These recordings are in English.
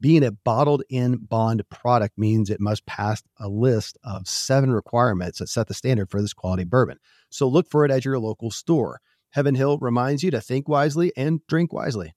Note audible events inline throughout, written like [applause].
Being a bottled in bond product means it must pass a list of seven requirements that set the standard for this quality bourbon. So look for it at your local store. Heaven Hill reminds you to think wisely and drink wisely.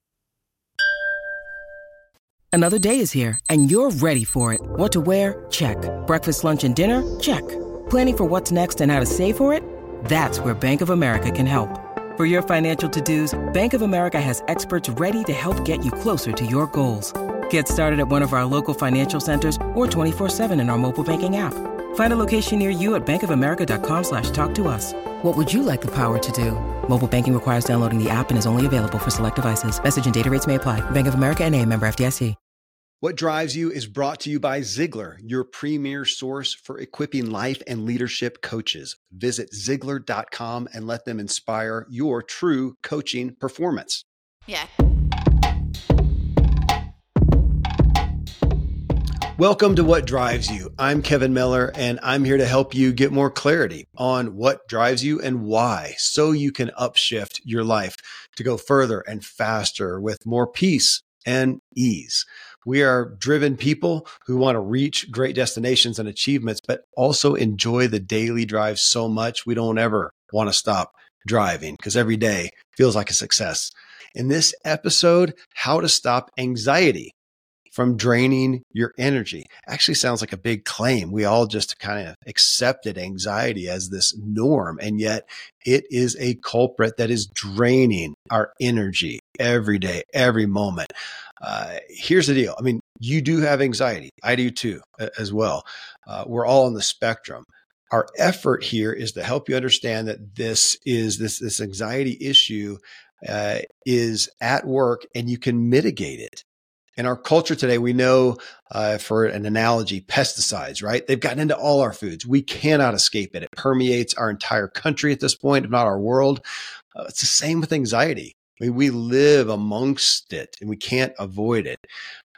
Another day is here and you're ready for it. What to wear? Check. Breakfast, lunch, and dinner? Check. Planning for what's next and how to save for it? That's where Bank of America can help. For your financial to-dos, Bank of America has experts ready to help get you closer to your goals. Get started at one of our local financial centers or 24-7 in our mobile banking app. Find a location near you at bankofamerica.com slash talk to us. What would you like the power to do? Mobile banking requires downloading the app and is only available for select devices. Message and data rates may apply. Bank of America and a member FDIC. What Drives You is brought to you by Ziglar, your premier source for equipping life and leadership coaches. Visit Ziglar.com and let them inspire your true coaching performance. Yeah. Welcome to What Drives You. I'm Kevin Miller, and I'm here to help you get more clarity on what drives you and why, so you can upshift your life to go further and faster with more peace and ease. We are driven people who want to reach great destinations and achievements, but also enjoy the daily drive so much we don't ever want to stop driving because every day feels like a success. In this episode, how to stop anxiety from draining your energy. Actually sounds like a big claim. We all just kind of accepted anxiety as this norm. And yet it is a culprit that is draining our energy every day, every moment. Uh, here's the deal. I mean, you do have anxiety. I do too, as well. Uh, we're all on the spectrum. Our effort here is to help you understand that this is this this anxiety issue uh, is at work, and you can mitigate it in our culture today, we know, uh, for an analogy, pesticides, right? They've gotten into all our foods. We cannot escape it. It permeates our entire country at this point, if not our world. Uh, it's the same with anxiety. I mean, we live amongst it and we can't avoid it.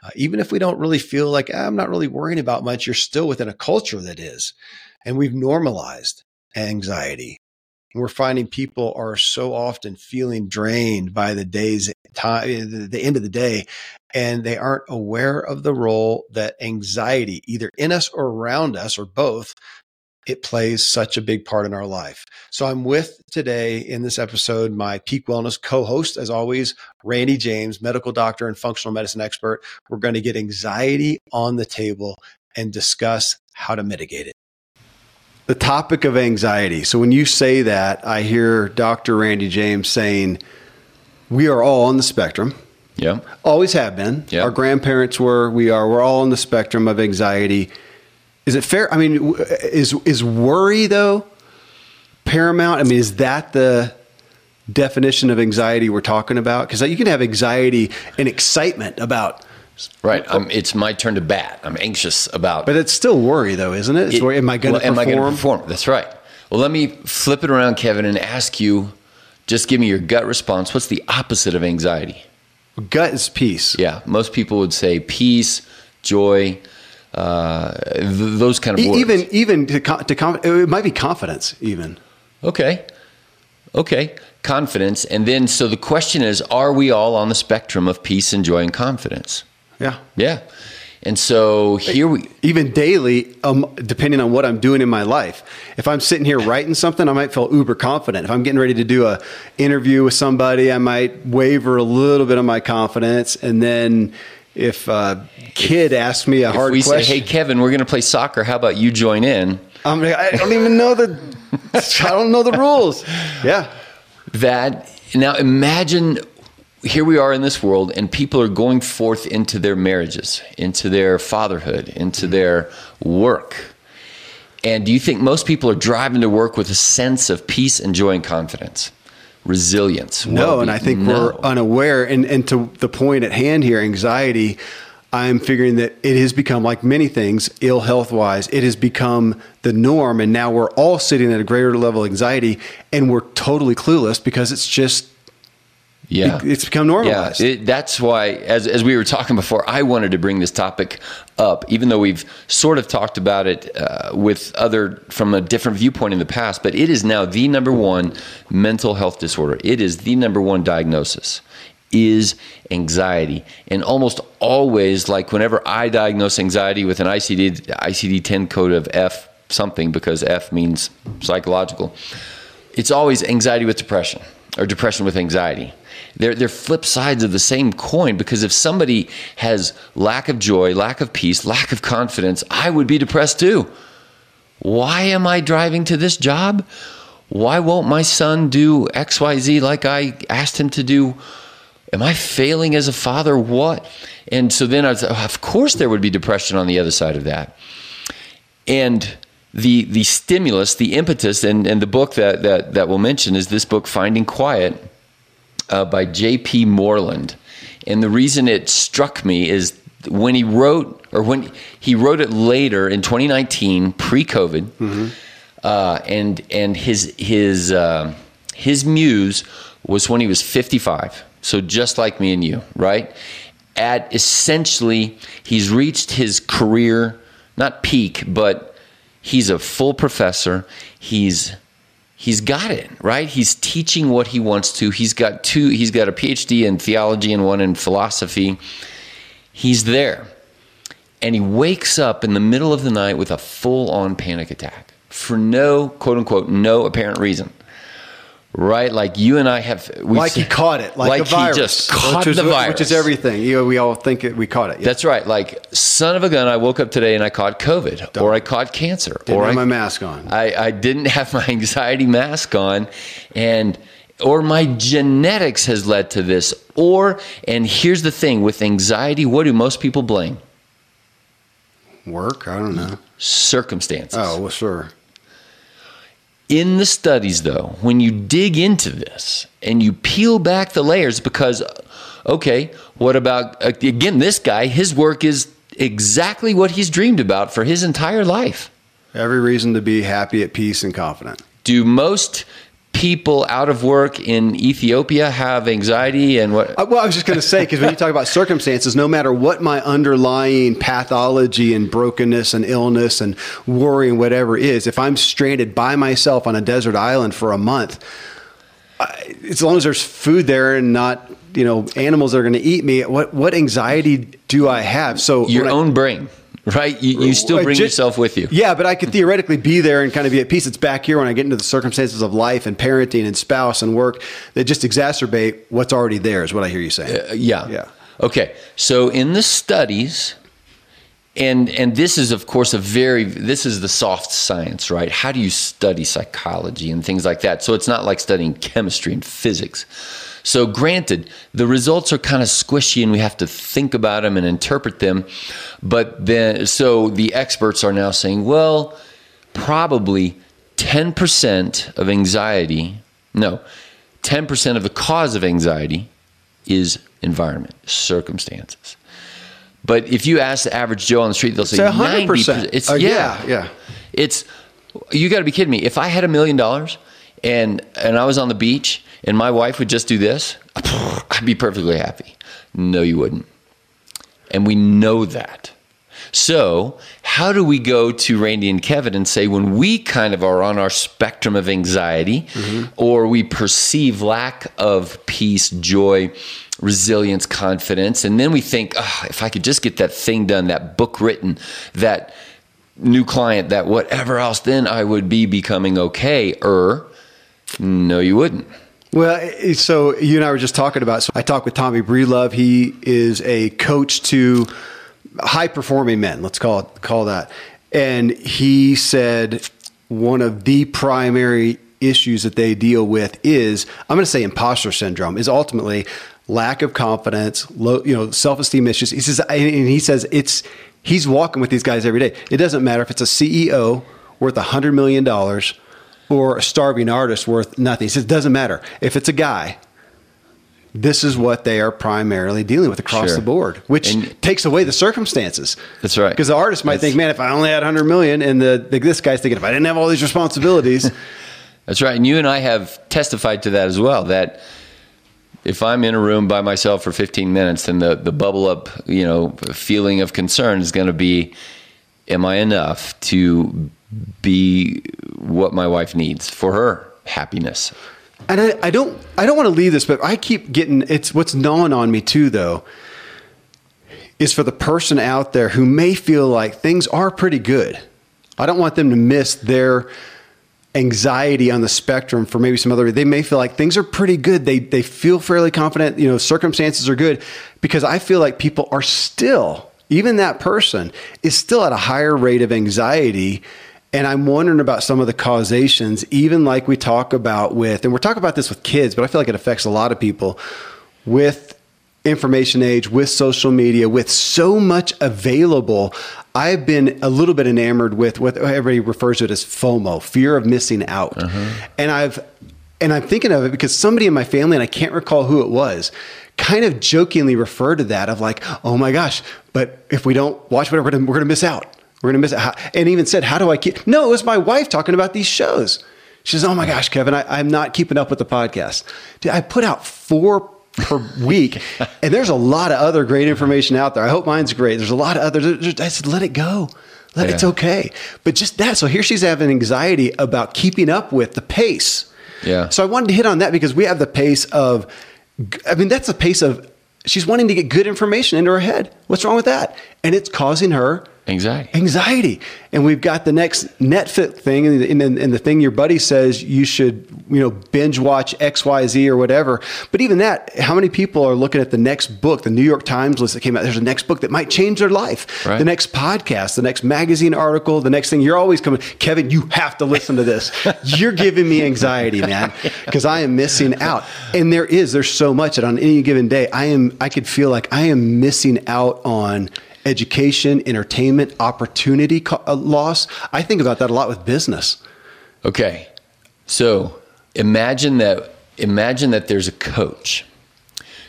Uh, even if we don't really feel like ah, I'm not really worrying about much, you're still within a culture that is. And we've normalized anxiety. We're finding people are so often feeling drained by the day's time, the end of the day, and they aren't aware of the role that anxiety, either in us or around us or both, it plays such a big part in our life. So I'm with today in this episode my Peak Wellness co-host, as always, Randy James, medical doctor and functional medicine expert. We're going to get anxiety on the table and discuss how to mitigate it the topic of anxiety. So when you say that, I hear Dr. Randy James saying, we are all on the spectrum. Yeah. Always have been. Yeah. Our grandparents were, we are, we're all on the spectrum of anxiety. Is it fair? I mean, is, is worry though paramount? I mean, is that the definition of anxiety we're talking about? Because uh, you can have anxiety and excitement about Right. It's my turn to bat. I'm anxious about. But it's still worry, though, isn't it? it am I going to well, perform? Am I going to perform? That's right. Well, let me flip it around, Kevin, and ask you. Just give me your gut response. What's the opposite of anxiety? Gut is peace. Yeah, most people would say peace, joy, uh, th- those kind of words. Even even to, to it might be confidence. Even okay, okay, confidence, and then so the question is: Are we all on the spectrum of peace and joy and confidence? Yeah. Yeah. And so here we even daily, um, depending on what I'm doing in my life. If I'm sitting here writing something, I might feel uber confident. If I'm getting ready to do a interview with somebody, I might waver a little bit of my confidence, and then if a kid asks me a if hard we question, say, "Hey, Kevin, we're going to play soccer. How about you join in?" I'm like, I don't even know the, [laughs] I don't know the rules. Yeah. that now imagine here we are in this world and people are going forth into their marriages, into their fatherhood, into mm-hmm. their work. And do you think most people are driving to work with a sense of peace and joy and confidence? Resilience. No, and I think no. we're unaware. And, and to the point at hand here, anxiety, I'm figuring that it has become, like many things, ill health wise, it has become the norm. And now we're all sitting at a greater level of anxiety and we're totally clueless because it's just yeah, it's become normalized. Yeah, it, that's why, as as we were talking before, I wanted to bring this topic up, even though we've sort of talked about it uh, with other from a different viewpoint in the past. But it is now the number one mental health disorder. It is the number one diagnosis is anxiety. And almost always, like whenever I diagnose anxiety with an ICD ICD 10 code of F something, because F means psychological, it's always anxiety with depression or depression with anxiety. They're, they're flip sides of the same coin because if somebody has lack of joy, lack of peace, lack of confidence, I would be depressed too. Why am I driving to this job? Why won't my son do XYZ like I asked him to do? Am I failing as a father? What? And so then I was, of course, there would be depression on the other side of that. And the the stimulus, the impetus, and, and the book that, that, that we'll mention is this book, Finding Quiet uh, by J.P. Moreland. And the reason it struck me is when he wrote, or when he wrote it later in 2019, pre-COVID, mm-hmm. uh, and and his his uh, his muse was when he was 55. So just like me and you, right? At essentially, he's reached his career, not peak, but he's a full professor. He's he's got it right? He's teaching what he wants to. He's got two he's got a phd in theology and one in philosophy. He's there. And he wakes up in the middle of the night with a full-on panic attack for no quote unquote no apparent reason right? Like you and I have, like he caught it, like, like he just caught is, the virus, which is everything. You know, we all think it, we caught it. Yeah. That's right. Like son of a gun, I woke up today and I caught COVID, Don't. or I caught cancer, didn't or have I, my mask on. I, I didn't have my [laughs] anxiety mask on, and or my genetics has led to this. Or and here's the thing with anxiety, what do most people blame? Work? I don't know. Circumstances. Oh, well, sure. In the studies, though, when you dig into this and you peel back the layers, because, okay, what about, again, this guy, his work is exactly what he's dreamed about for his entire life. Every reason to be happy, at peace, and confident. Do most people out of work in Ethiopia have anxiety and what? Uh, well, I was just going to say because when you talk about circumstances, no matter what my underlying pathology and brokenness and illness and worry and whatever is, if I'm stranded by myself on a desert island for a month, I, as long as there's food there and not you know animals that are going to eat me, what what anxiety do I have? So your own I, brain right? You, you still bring just, yourself with you. Yeah, but I could theoretically be there and kind of be at peace. It's back here when I get into the circumstances of life and parenting and spouse and work that just exacerbate what's already there, is what I hear you saying. Uh, yeah. Yeah. Okay. So in the studies, and and this is of course a very this is the soft science right how do you study psychology and things like that so it's not like studying chemistry and physics so, granted, the results are kind of squishy and we have to think about them and interpret them. But then, so the experts are now saying, well, probably 10% of anxiety, no, 10% of the cause of anxiety is environment, circumstances. But if you ask the average Joe on the street, they'll say 100%. 90%. It's, uh, yeah, yeah, yeah. It's, you got to be kidding me. If I had a million dollars and and I was on the beach and my wife would just do this, I'd be perfectly happy. No, you wouldn't. And we know that. So, how do we go to Randy and Kevin and say when we kind of are on our spectrum of anxiety mm-hmm. or we perceive lack of peace, joy, resilience, confidence, and then we think, oh, if I could just get that thing done, that book written, that new client, that whatever else, then I would be becoming okay. Or, no, you wouldn't. Well, so you and I were just talking about. So I talked with Tommy Breedlove. He is a coach to high performing men. Let's call it call that. And he said one of the primary issues that they deal with is I'm going to say imposter syndrome is ultimately lack of confidence, low, you know, self-esteem issues. He says, and he says it's he's walking with these guys every day. It doesn't matter if it's a CEO worth a hundred million dollars or a starving artist worth nothing. He says it doesn't matter if it's a guy. This is what they are primarily dealing with across Sure. the board, which And- takes away the circumstances. That's right. Because the artist might That's- think, man, if I only had 100 million, and the, the this guy's thinking, if I didn't have all these responsibilities, [laughs] That's right. And you and I have testified to that as well. That if I'm in a room by myself for 15 minutes, then the, the bubble up, you know, feeling of concern is going to be, am I enough to be what my wife needs for her happiness? and I, I don't, I don't want to leave this, but I keep getting it's what's gnawing on me too, though, is for the person out there who may feel like things are pretty good. I don't want them to miss their anxiety on the spectrum for maybe some other they may feel like things are pretty good they they feel fairly confident you know circumstances are good because i feel like people are still even that person is still at a higher rate of anxiety and i'm wondering about some of the causations even like we talk about with and we're talking about this with kids but i feel like it affects a lot of people with information age, with social media, with so much available, I've been a little bit enamored with what everybody refers to it as FOMO, fear of missing out. Uh-huh. And I've and I'm thinking of it because somebody in my family, and I can't recall who it was, kind of jokingly referred to that of like, oh my gosh, but if we don't watch whatever, we're gonna miss out. We're gonna miss out. And even said, how do I keep? No, it was my wife talking about these shows. She says, oh my gosh, Kevin, I, I'm not keeping up with the podcast. Dude, I put out four per [laughs] week. And there's a lot of other great information out there. I hope mine's great. There's a lot of others. I said, let it go. Let it's okay. But just that. So here she's having anxiety about keeping up with the pace. Yeah. So I wanted to hit on that because we have the pace of, I mean, that's the pace of, she's wanting to get good information into her head. What's wrong with that? And it's causing her Anxiety. anxiety. And we've got the next Netflix thing, and the, and and the thing your buddy says you should, you know, binge watch X, Y, Z or whatever. But even that, how many people are looking at the next book, the New York Times list that came out? There's a next book that might change their life. Right. The next podcast, the next magazine article, the next thing. You're always coming, Kevin. You have to listen to this. [laughs] You're giving me anxiety, man, because I am missing out. And there is, there's so much that on any given day, I am, I could feel like I am missing out on education, entertainment, opportunity co- uh, loss. I think about that a lot with business. Okay. So imagine that imagine that there's a coach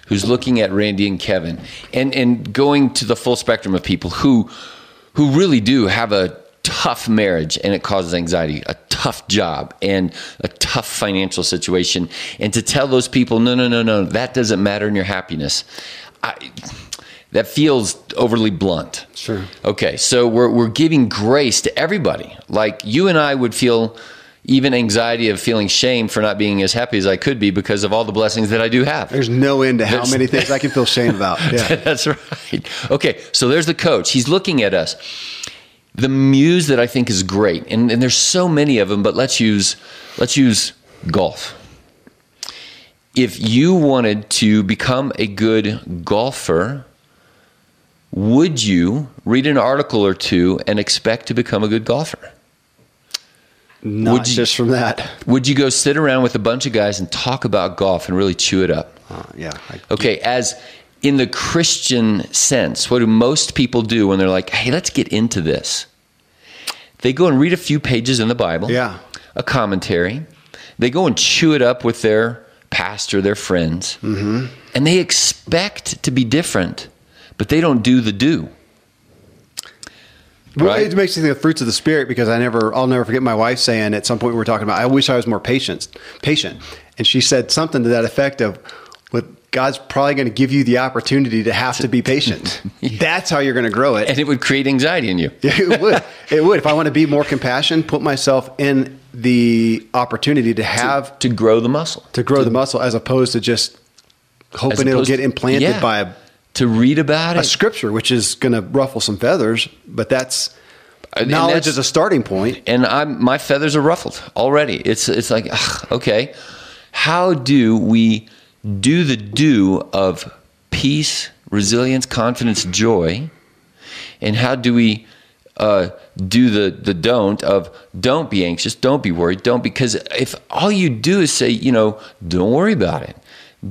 who's looking at Randy and Kevin and, and going to the full spectrum of people who who really do have a tough marriage and it causes anxiety, a tough job and a tough financial situation. And to tell those people, no, no, no, no, that doesn't matter in your happiness. I, that feels overly blunt. Sure. Okay, so we're we're giving grace to everybody. Like you and I would feel even anxiety of feeling shame for not being as happy as I could be because of all the blessings that I do have. There's no end to how many things I can feel shame about. [laughs] Yeah. That's right. Okay, so there's the coach. He's looking at us. The muse that I think is great, and, and there's so many of them, but let's use let's use golf. If you wanted to become a good golfer, would you read an article or two and expect to become a good golfer? Not Would you- just from that. Would you go sit around with a bunch of guys and talk about golf and really chew it up? Uh, yeah. I, Okay, as in the Christian sense, what do most people do when they're like, hey, let's get into this? They go and read a few pages in the Bible, Yeah. a commentary. They go and chew it up with their pastor, their friends, Mm-hmm. and they expect to be different, but they don't do the do. Well, Right. It makes me think of fruits of the spirit because I never, I'll never forget my wife saying at some point we were talking about, I wish I was more patient, patient. And she said something to that effect of, "With God's probably going to give you the opportunity to have to be patient. [laughs] That's how you're going to grow it. And it would create anxiety in you. [laughs] It would. It would. If I want to be more compassion, put myself in the opportunity to have To grow the muscle. to grow the muscle as opposed to just hoping it'll get to- implanted yeah. by a, To read about it. a scripture, which is going to ruffle some feathers. But that's And knowledge that's- is a starting point. and I'm my feathers are ruffled already. It's it's like ugh, okay, how do we do the do of peace, resilience, confidence, joy, and how do we uh, do the the don't of don't be anxious, don't be worried, don't because if all you do is say, you know, don't worry about it,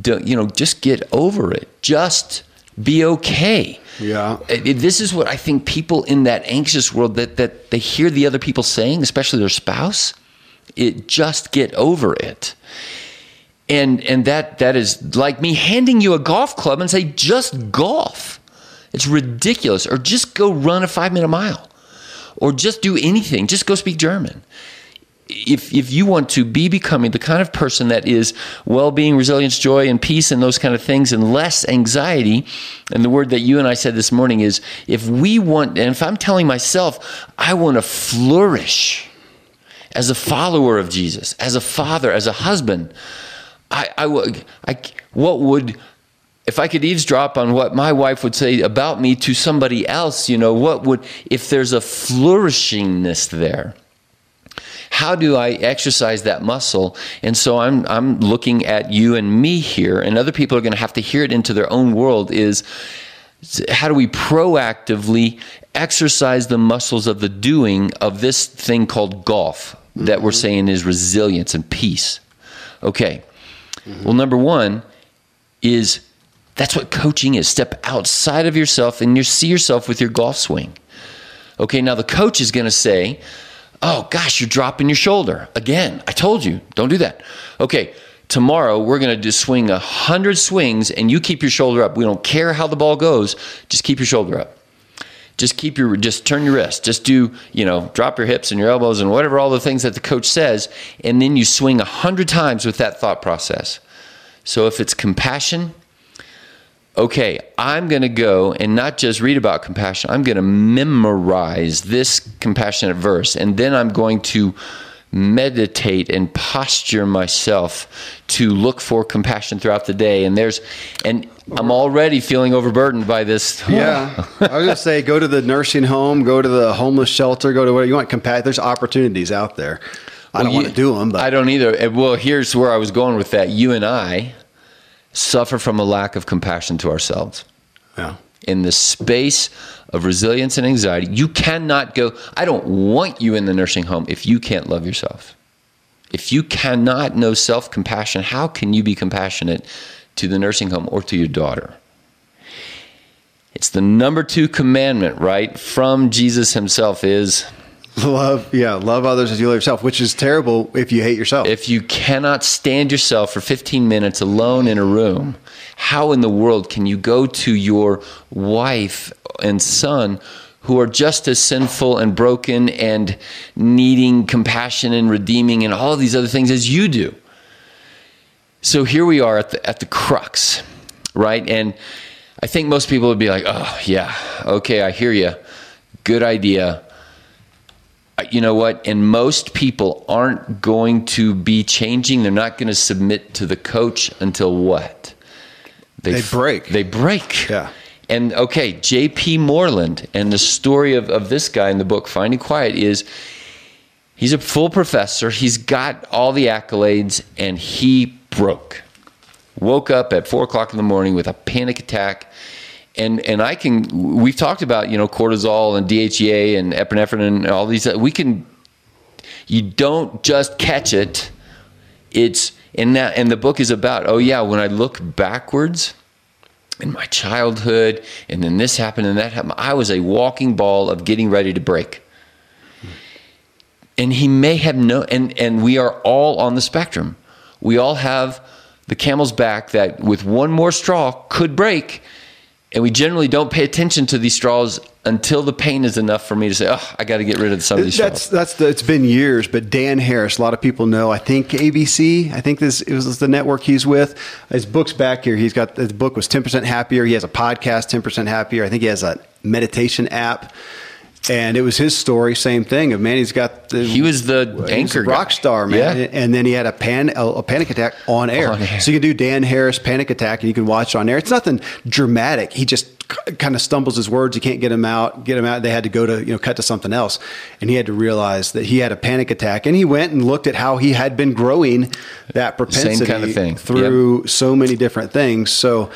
don't, you know, just get over it, just be okay. Yeah. This is what I think people in that anxious world that that they hear the other people saying, especially their spouse, it just get over it. And and that that is like me handing you a golf club and say just golf. It's ridiculous. Or just go run a 5-minute mile. Or just do anything. Just go speak German if if you want to be becoming the kind of person that is well-being, resilience, joy, and peace, and those kind of things, and less anxiety, and the word that you and I said this morning is, if we want, and if I'm telling myself, I want to flourish as a follower of Jesus, as a father, as a husband, I, I would, I, what would if I could eavesdrop on what my wife would say about me to somebody else, you know, what would, if there's a flourishingness there, how do I exercise that muscle? And so I'm I'm looking at you and me here, and other people are going to have to hear it into their own world. Is how do we proactively exercise the muscles of the doing of this thing called golf that mm-hmm. we're saying is resilience and peace? Okay. Mm-hmm. Well, number one is that's what coaching is. Step outside of yourself and you see yourself with your golf swing. Okay, now the coach is going to say, Oh gosh, you're dropping your shoulder. Again, I told you, don't do that. Okay, tomorrow we're going to just swing a hundred swings and you keep your shoulder up. We don't care how the ball goes, just keep your shoulder up. Just keep your, just turn your wrist. Just do, you know, drop your hips and your elbows and whatever all the things that the coach says. And then you swing a hundred times with that thought process. So if it's compassion, okay, I'm going to go and not just read about compassion, I'm going to memorize this compassionate verse, and then I'm going to meditate and posture myself to look for compassion throughout the day. And there's and I'm already feeling overburdened by this. [laughs] Yeah. I was gonna say go to the nursing home go to the homeless shelter go to where you want compassion there's opportunities out there. I don't want to do them but I don't either. Well here's where I was going with that. You and I suffer from a lack of compassion to ourselves. Yeah. In the space of resilience and anxiety, you cannot go, I don't want you in the nursing home if you can't love yourself. If you cannot know self compassion, how can you be compassionate to the nursing home or to your daughter? It's the number two commandment, right? From Jesus himself is Love, yeah, love others as you love yourself, which is terrible if you hate yourself. If you cannot stand yourself for 15 minutes alone in a room, how in the world can you go to your wife and son who are just as sinful and broken and needing compassion and redeeming and all these other things as you do? So here we are at the, at the crux, right? And I think most people would be like, oh, yeah, okay, I hear you. Good idea you know what? And most people aren't going to be changing. They're not going to submit to the coach until what? They, they break. They break. Yeah. And okay, J.P. Moreland and the story of, of this guy in the book, Finding Quiet, is he's a full professor. He's got all the accolades and he broke. Woke up at four o'clock in the morning with a panic attack and and I can we've talked about you know cortisol and DHEA and epinephrine and all these we can you don't just catch it. It's and that and the book is about oh yeah when I look backwards in my childhood and then this happened and that happened I was a walking ball of getting ready to break. And he may have no and and we are all on the spectrum. We all have the camel's back that with one more straw could break and we generally don't pay attention to these straws until the pain is enough for me to say, "Oh, I got to get rid of some of these that's, straws." That's the, it's been years, but Dan Harris, a lot of people know. I think ABC. I think this it was the network he's with. His book's back here. He's got his book was ten percent happier. He has a podcast, ten percent happier. I think he has a meditation app. And it was his story, same thing. Of man, he's got the he was the anchor was rock star man, yeah. and then he had a pan a, panic attack on air. on air. So you can do Dan Harris panic attack, and you can watch on air. It's nothing dramatic. He just kind of stumbles his words. You can't get him out. Get him out. They had to go to you know cut to something else, and he had to realize that he had a panic attack. And he went and looked at how he had been growing that propensity kind of thing. through yep. so many different things. So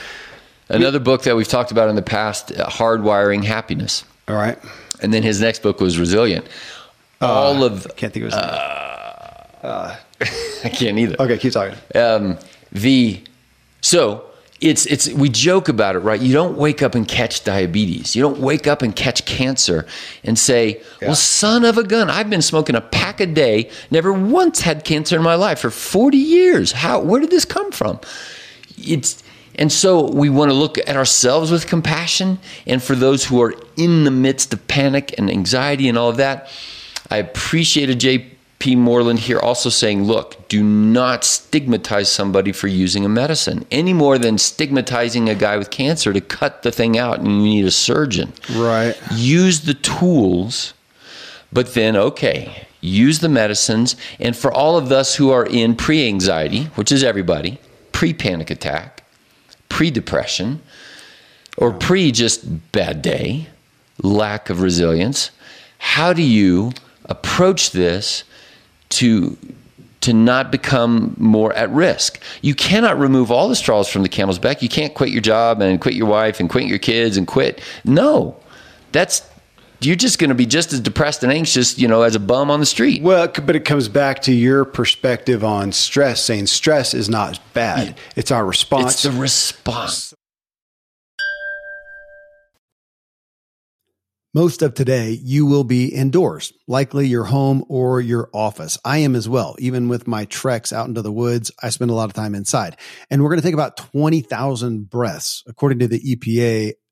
another book that we've talked about in the past, uh, Hardwiring Happiness. All right. And then his next book was Resilient. All of I Can't think of his name. [laughs] I can't either. Okay, keep talking. Um, the so it's it's we joke about it, right? You don't wake up and catch diabetes. You don't wake up and catch cancer and say, "Well, son of a gun, I've been smoking a pack a day, never once had cancer in my life for 40 years. How where did this come from?" It's and so we want to look at ourselves with compassion and for those who are in the midst of panic and anxiety and all of that. I appreciated J.P. Moreland here also saying, look, do not stigmatize somebody for using a medicine any more than stigmatizing a guy with cancer to cut the thing out and you need a surgeon. Right. Use the tools, but then, okay, use the medicines. And for all of us who are in pre anxiety, which is everybody, pre panic attack, pre depression, or pre just bad day, lack of resilience, how do you approach this to to not become more at risk. You cannot remove all the straws from the camel's back. You can't quit your job and quit your wife and quit your kids and quit. No. That's you're just going to be just as depressed and anxious, you know, as a bum on the street. Well, but it comes back to your perspective on stress, saying stress is not bad. It's our response. It's the response. Most of today, you will be indoors, likely your home or your office. I am as well. Even with my treks out into the woods, I spend a lot of time inside. And we're going to take about 20,000 breaths. According to the EPA,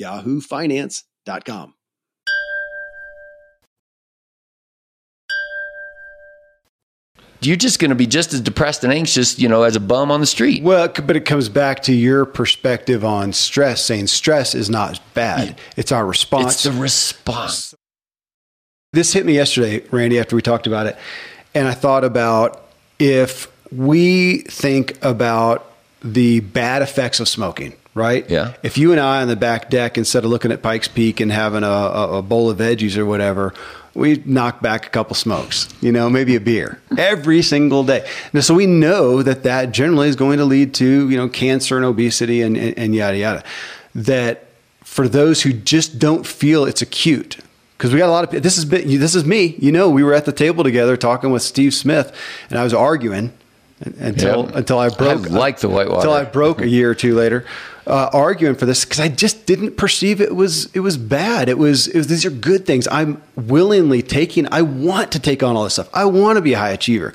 yahoofinance.com. You're just going to be just as depressed and anxious, you know, as a bum on the street. Well, but it comes back to your perspective on stress, saying stress is not bad. It's our response. It's the response. This hit me yesterday, Randy, after we talked about it. And I thought about if we think about the bad effects of smoking, right? Yeah. If you and I on the back deck, instead of looking at Pikes Peak and having a, a, a bowl of veggies or whatever, we knock back a couple smokes, you know, maybe a beer [laughs] every single day. Now, so we know that that generally is going to lead to, you know, cancer and obesity and, and, and yada, yada. That for those who just don't feel it's acute, because we got a lot of this is this is me. You know, we were at the table together talking with Steve Smith, and I was arguing until yep. until I broke. I like the whitewater until I broke a year or two later, uh, arguing for this because I just didn't perceive it was it was bad. It was, it was these are good things. I'm willingly taking. I want to take on all this stuff. I want to be a high achiever,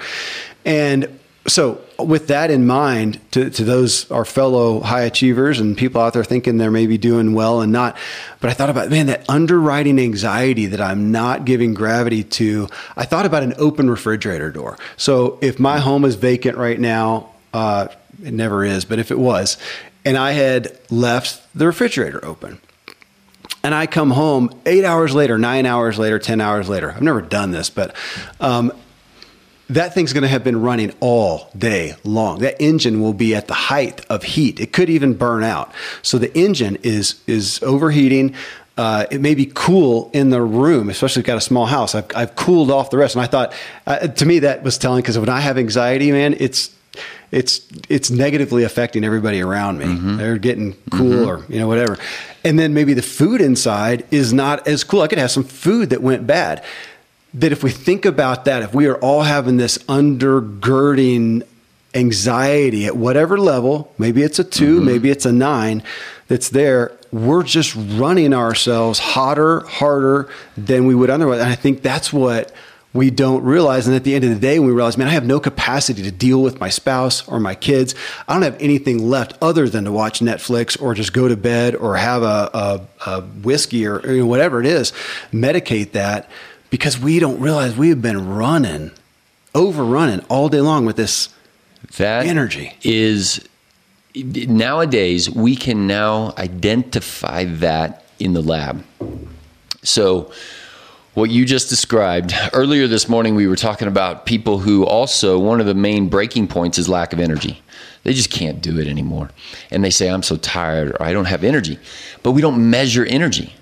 and so with that in mind to, to those our fellow high achievers and people out there thinking they're maybe doing well and not but i thought about man that underwriting anxiety that i'm not giving gravity to i thought about an open refrigerator door so if my home is vacant right now uh, it never is but if it was and i had left the refrigerator open and I come home eight hours later, nine hours later, 10 hours later. I've never done this, but um, that thing's going to have been running all day long. That engine will be at the height of heat. It could even burn out. So the engine is is overheating. Uh, it may be cool in the room, especially if you've got a small house. I've, I've cooled off the rest, and I thought, uh, to me, that was telling because when I have anxiety, man, it's it's it's negatively affecting everybody around me. Mm-hmm. They're getting cool mm-hmm. or you know whatever. And then maybe the food inside is not as cool. I could have some food that went bad that if we think about that, if we are all having this undergirding anxiety at whatever level, maybe it's a 2 mm-hmm. maybe it's a nine, that's there, we're just running ourselves hotter, harder than we would otherwise. And I think that's what we don't realize. And at the end of the day, when we realize, man, I have no capacity to deal with my spouse or my kids. I don't have anything left other than to watch Netflix or just go to bed or have a, a, a whiskey or you know, whatever it is, medicate that because we don't realize we have been running, overrunning all day long with this that energy. Is nowadays we can now identify that in the lab. So what you just described earlier this morning we were talking about people who also one of the main breaking points is lack of energy they just can't do it anymore and they say i'm so tired or i don't have energy but we don't measure energy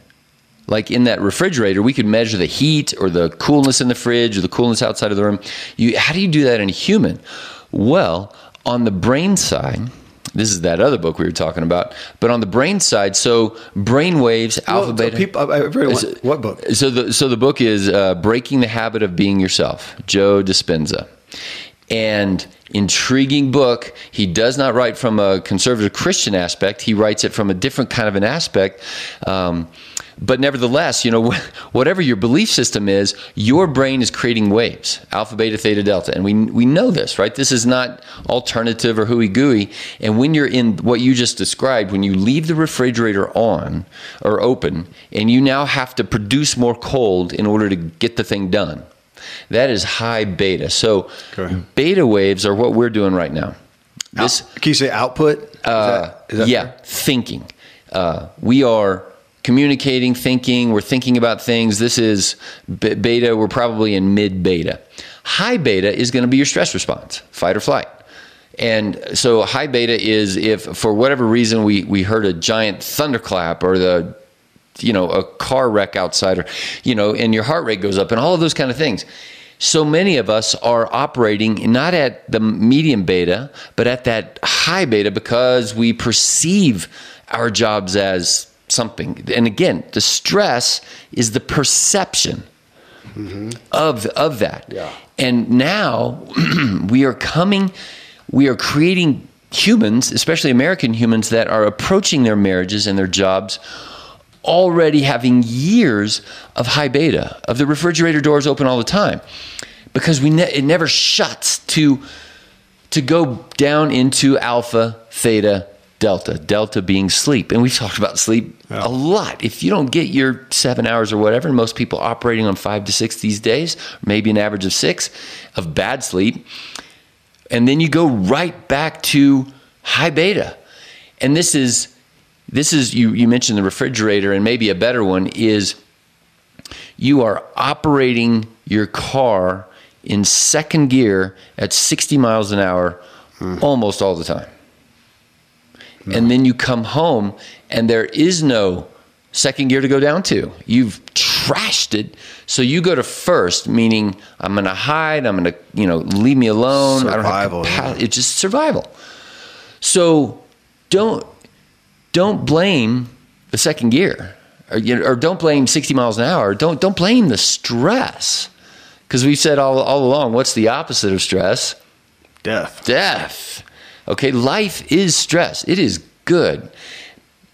like in that refrigerator, we could measure the heat or the coolness in the fridge or the coolness outside of the room. You, how do you do that in a human? Well, on the brain side, this is that other book we were talking about. But on the brain side, so brain waves, well, alpha, beta. People, I, I, what, what, book? So the so the book is uh, Breaking the Habit of Being Yourself, Joe Dispenza, and intriguing book. He does not write from a conservative Christian aspect. He writes it from a different kind of an aspect. Um, but nevertheless, you know, [laughs] whatever your belief system is, your brain is creating waves, alpha, beta, theta, delta. And we, we know this, right? This is not alternative or hooey gooey. And when you're in what you just described, when you leave the refrigerator on or open, and you now have to produce more cold in order to get the thing done, that is high beta. So okay. beta waves are what we're doing right now. This, Can you say output? Is uh, that, is that yeah, fair? thinking. Uh, we are communicating, thinking, we're thinking about things. This is beta, we're probably in mid beta. High beta is going to be your stress response, fight or flight. And so high beta is if for whatever reason we, we heard a giant thunderclap or the you know a car wreck outside or you know and your heart rate goes up and all of those kind of things so many of us are operating not at the medium beta but at that high beta because we perceive our jobs as something. And again, the stress is the perception mm-hmm. of of that. Yeah. And now [clears throat] we are coming, we are creating humans, especially American humans, that are approaching their marriages and their jobs already having years of high beta, of the refrigerator doors open all the time, because we ne- it never shuts to to go down into alpha, theta, delta, delta being sleep. And we've talked about sleep yeah. a lot. If you don't get your seven hours or whatever, and most people operating on five to six these days, maybe an average of six of bad sleep, and then you go right back to high beta. And this is this is you you mentioned the refrigerator and maybe a better one is you are operating your car in second gear at 60 miles an hour hmm. almost all the time and then you come home and there is no second gear to go down to. You've trashed it. So you go to first, meaning I'm going to hide. I'm going to, you know, leave me alone. Survival. I don't have It's just survival. So don't don't blame the second gear, or, you know, or don't blame 60 miles an hour. Don't don't blame the stress, because we've said all all along, what's the opposite of stress? Death. Death. Okay, life is stress. It is good.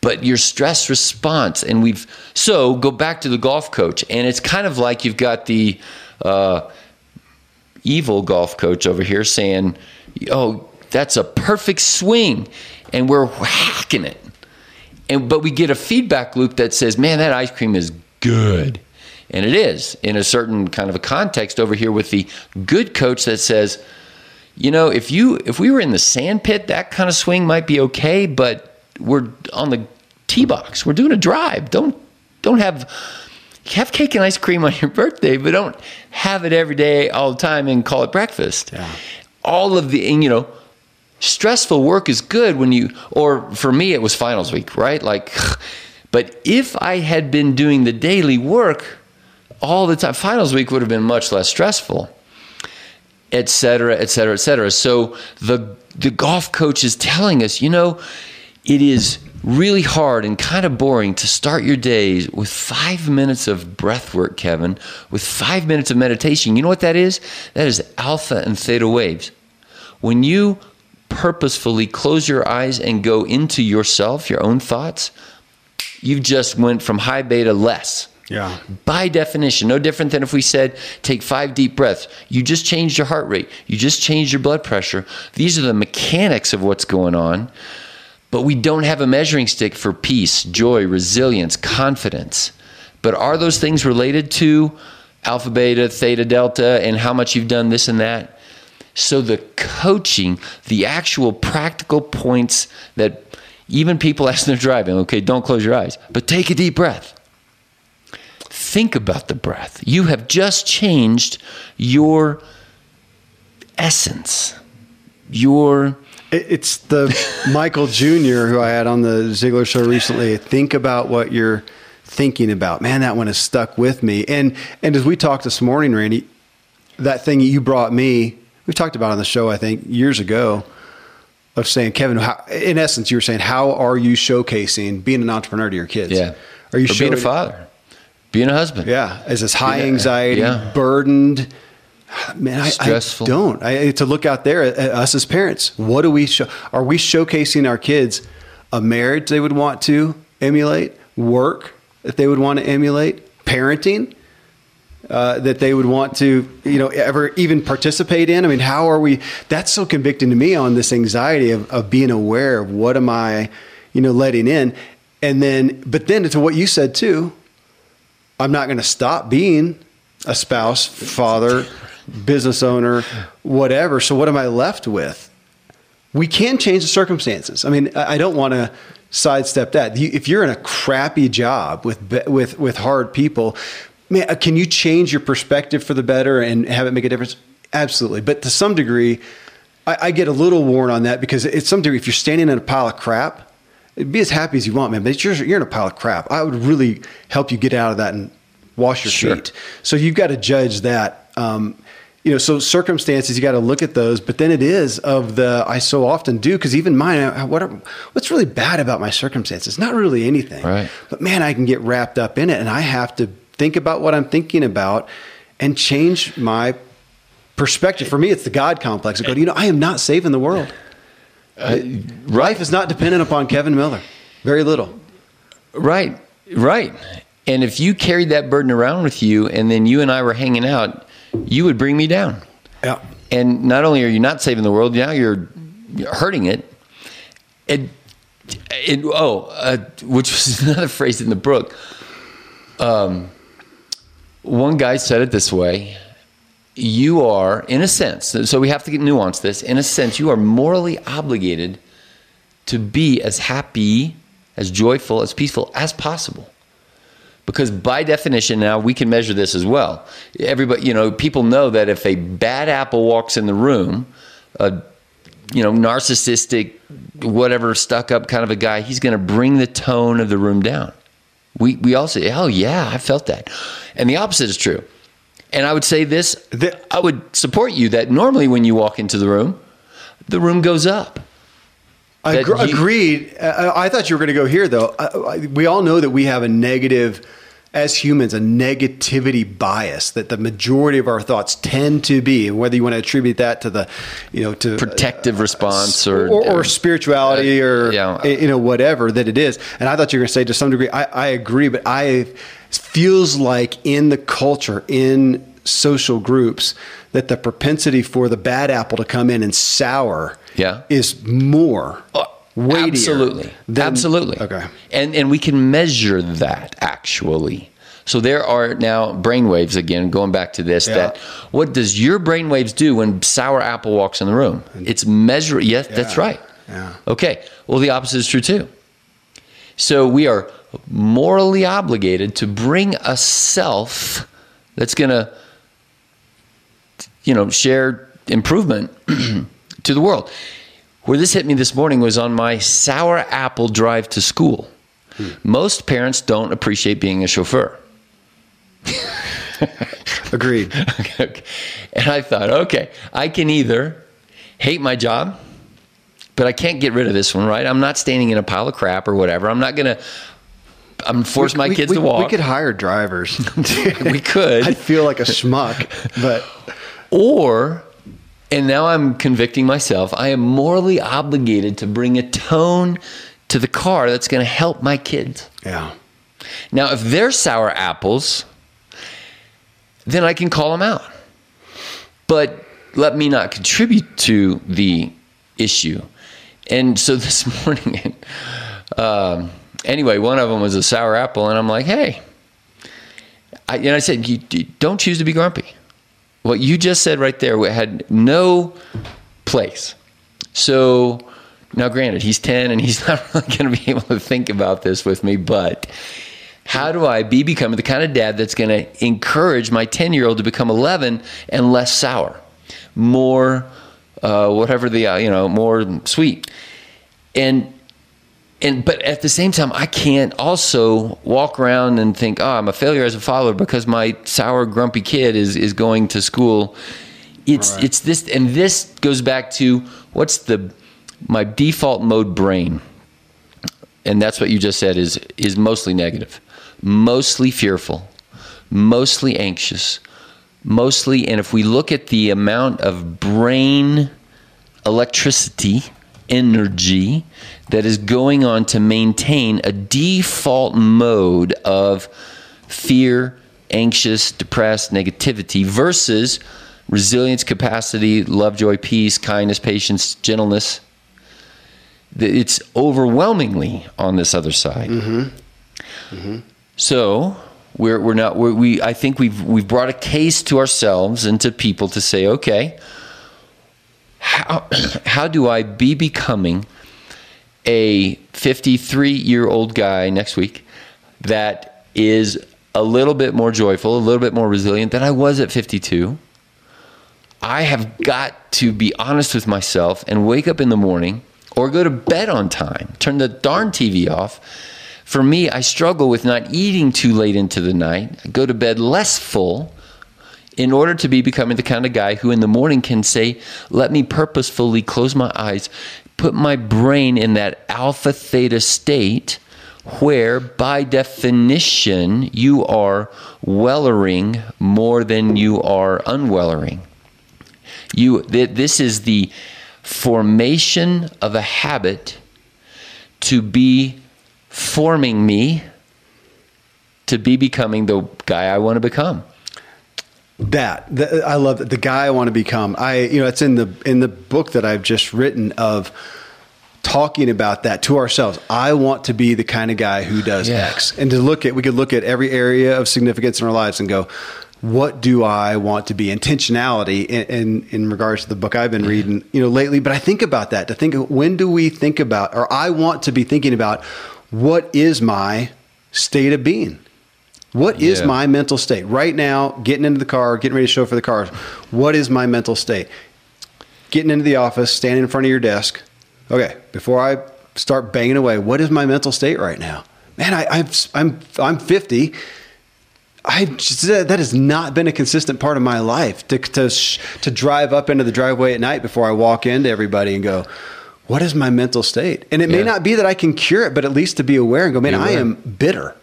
But your stress response, and we've so go back to the golf coach, and it's kind of like you've got the uh, evil golf coach over here saying, "Oh, that's a perfect swing," and we're hacking it, and but we get a feedback loop that says, "Man, that ice cream is good," and it is in a certain kind of a context over here with the good coach that says you know, if you if we were in the sand pit, that kind of swing might be okay, but we're on the tee box. We're doing a drive. Don't don't have have cake and ice cream on your [laughs] birthday, but don't have it every day all the time and call it breakfast. Yeah. All of the and, you know, stressful work is good when you or for me it was finals week, right? Like [sighs] but if I had been doing the daily work all the time, finals week would have been much less stressful et cetera, et cetera, et cetera. So the the golf coach is telling us, you know, it is really hard and kind of boring to start your days with five minutes of breath work, Kevin, with five minutes of meditation. You know what that is? That is alpha and theta waves. When you purposefully close your eyes and go into yourself, your own thoughts, you've just went from high beta less. Yeah. By definition, no different than if we said take five deep breaths. You just changed your heart rate. You just changed your blood pressure. These are the mechanics of what's going on. But we don't have a measuring stick for peace, joy, resilience, confidence. But are those things related to alpha, beta, theta, delta, and how much you've done this and that? So the coaching, the actual practical points that even people [laughs] as they're driving, okay, don't close your eyes, but take a deep breath think about the breath. You have just changed your essence, your. It's the Michael Jr. who I had on the Ziglar show recently. Think about what you're thinking about. Man, that one has stuck with me. And and as we talked this morning, Randy, that thing you brought me, we talked about on the show, I think, years ago, of saying, Kevin, how, in essence, you were saying, how are you showcasing being an entrepreneur to your kids? Yeah. Are you or being a father? Being a husband. Yeah, as this high anxiety, yeah. burdened. Man, I. I don't. I, to look out there at us as parents. What do we show? Are we showcasing our kids a marriage they would want to emulate, work that they would want to emulate, parenting uh, that they would want to, you know, ever even participate in? I mean, how are we? That's so convicting to me on this anxiety of, of being aware of what am I, you know, letting in, and then, but then to what you said too I'm not going to stop being a spouse, father, business owner, whatever. So what am I left with? We can change the circumstances. I mean, I don't want to sidestep that. If you're in a crappy job with with with hard people, man, uh, can you change your perspective for the better and have it make a difference? Absolutely. But to some degree, I, I get a little worn on that because it's some degree if you're standing in a pile of crap be as happy as you want, man. But you're, you're in a pile of crap. I would really help you get out of that and wash your sure. feet. So you've got to judge that. Um, you know, so circumstances you got to look at those, but then it is of the I so often do because even mine. I- What are, what's really bad about my circumstances? Not really anything, Right. But man, I can get wrapped up in it, and I have to think about what I'm thinking about and change my perspective. For me, it's the God complex. I go, you know, I am not saving the world. Life is not dependent upon Kevin Miller. Very little. Right, right. And if you carried that burden around with you, and then you and I were hanging out, you would bring me down. Yeah. And not only are you not saving the world, now you're hurting it. And, and oh, uh, which was [laughs] another phrase in the book. Um, one guy said it this way you are, in a sense, so we have to get nuance this. In a sense, you are morally obligated to be as happy, as joyful, as peaceful as possible. Because by definition, now we can measure this as well. Everybody, you know, people know that if a bad apple walks in the room, a you know, narcissistic, whatever, stuck up kind of a guy, he's going to bring the tone of the room down. We we all say, "Oh yeah, I felt that," and the opposite is true. And I would say this: I would support you that normally when you walk into the room, the room goes up. I you- agreed. Uh, I thought you were going to go here, though. Uh, I- we all know that we have a negative, as humans, a negativity bias that the majority of our thoughts tend to be. And whether you want to attribute that to the, you know, to Protective response or, or, or spirituality uh, or yeah. you know whatever that it is. And I thought you were going to say to some degree. I, I agree, but I it feels like in the culture in social groups that the propensity for the bad apple to come in and sour Yeah. is more Oh, weightier Absolutely. than- Absolutely. Okay. And and we can measure that actually. So there are now brainwaves again, going back to this, Yeah. that what does your brainwaves do when sour apple walks in the room? It's measure yes, that's right. Yeah. Okay. Well the opposite is true too. So we are morally obligated to bring a self that's gonna you know, share improvement [clears throat] to the world. Where this hit me this morning was on my sour apple drive to school. Hmm. Most parents don't appreciate being a chauffeur. [laughs] Agreed. [laughs] and I thought, okay, I can either hate my job, but I can't get rid of this one, right? I'm not standing in a pile of crap or whatever. I'm not going to I'm force my kids we, to walk. We could hire drivers. [laughs] We could. I'd feel like a schmuck, but Or, and now I'm convicting myself, I am morally obligated to bring a tone to the car that's going to help my kids. yeah. Now, if they're sour apples, then I can call them out. But let me not contribute to the issue. And so [laughs] this morning, um, anyway, one of them was a sour apple, and I'm like, hey, I, and I said, don't choose to be grumpy. What you just said right there had no place. So now, granted, he's 10 and he's [laughs] not really going to be able to think about this with me, but how do I be becoming the kind of dad that's going to encourage my 10 year old to become 11 and less sour, more, uh, whatever the, uh, you know, more sweet? And and but at the same time i can't also walk around and think oh i'm a failure as a father because my sour grumpy kid is is going to school. It's it's this and this goes back to what's the my default mode brain. And that's what you just said is is mostly negative mostly fearful mostly anxious mostly and if we look at the amount of brain electricity, energy that is going on to maintain a default mode of fear, anxious, depressed, negativity versus resilience, capacity, love, joy, peace, kindness, patience, gentleness. It's overwhelmingly on this other side. Mm-hmm. Mm-hmm. So we're, we're not we're, we I think we've we've brought a case to ourselves and to people to say, okay, how [clears throat] how do I be becoming a 53 year old guy next week that is a little bit more joyful, a little bit more resilient than I was at 52? I have got to be honest with myself and wake up in the morning or go to bed on time, turn the darn TV off. For me, I struggle with not eating too late into the night. I go to bed less full, in order to be becoming the kind of guy who in the morning can say, Let me purposefully close my eyes, put my brain in that alpha theta state where by definition you are wellering more than you are unwellering. You, this is the formation of a habit to be forming me to be becoming the guy I want to become. That I love that the guy I want to become. I you know it's in the in the book that I've just written of talking about that to ourselves. I want to be the kind of guy who does yeah. X, and to look at we could look at every area of significance in our lives and go, what do I want to be? Intentionality in, in, in regards to the book I've been reading, you know, lately. But I think about that to think when do we think about, or I want to be thinking about, what is my state of being? What is yeah. my mental state right now? Getting into the car, getting ready to show for the cars. What is my mental state? Getting into the office, standing in front of your desk. Okay, before I start banging away, what is my mental state right now? Man, I, I've, I'm I'm 50 I just, that has not been a consistent part of my life to, to, to drive up into the driveway at night before I walk into everybody and go, what is my mental state? And it yeah. may not be that I can cure it, but at least to be aware and go, man, I am bitter.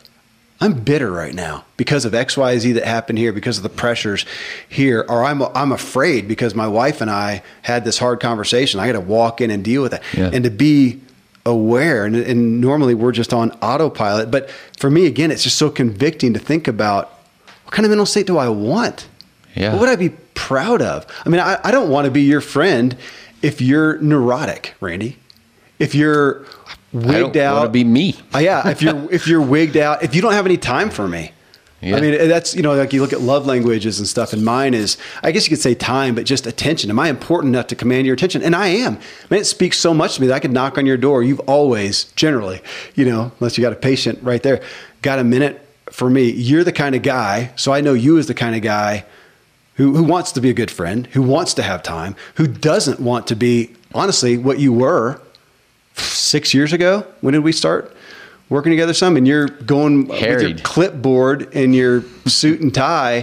I'm bitter right now because of X, Y, Z that happened here, because of the pressures here, or I'm I'm afraid because my wife and I had this hard conversation. I got to walk in and deal with it, yeah. and to be aware and, and normally we're just on autopilot but for me again it's just so convicting to think about what kind of mental state do i want yeah. what would i be proud of i mean i, I don't want to be your friend if you're neurotic randy if you're wigged out want to be me uh, yeah if you're [laughs] if you're wigged out if you don't have any time for me yeah. I mean, that's, you know, like you look at love languages and stuff, and mine is, I guess you could say time, but just attention. Am I important enough to command your attention? And I am. Man, it speaks so much to me that I could knock on your door. You've always, generally, you know, unless you got a patient right there, got a minute for me. You're the kind of guy, so I know you as the kind of guy who, who wants to be a good friend, who wants to have time, who doesn't want to be, honestly, what you were six years ago. When did we start? working together some and you're going Harried. with your clipboard and your suit and tie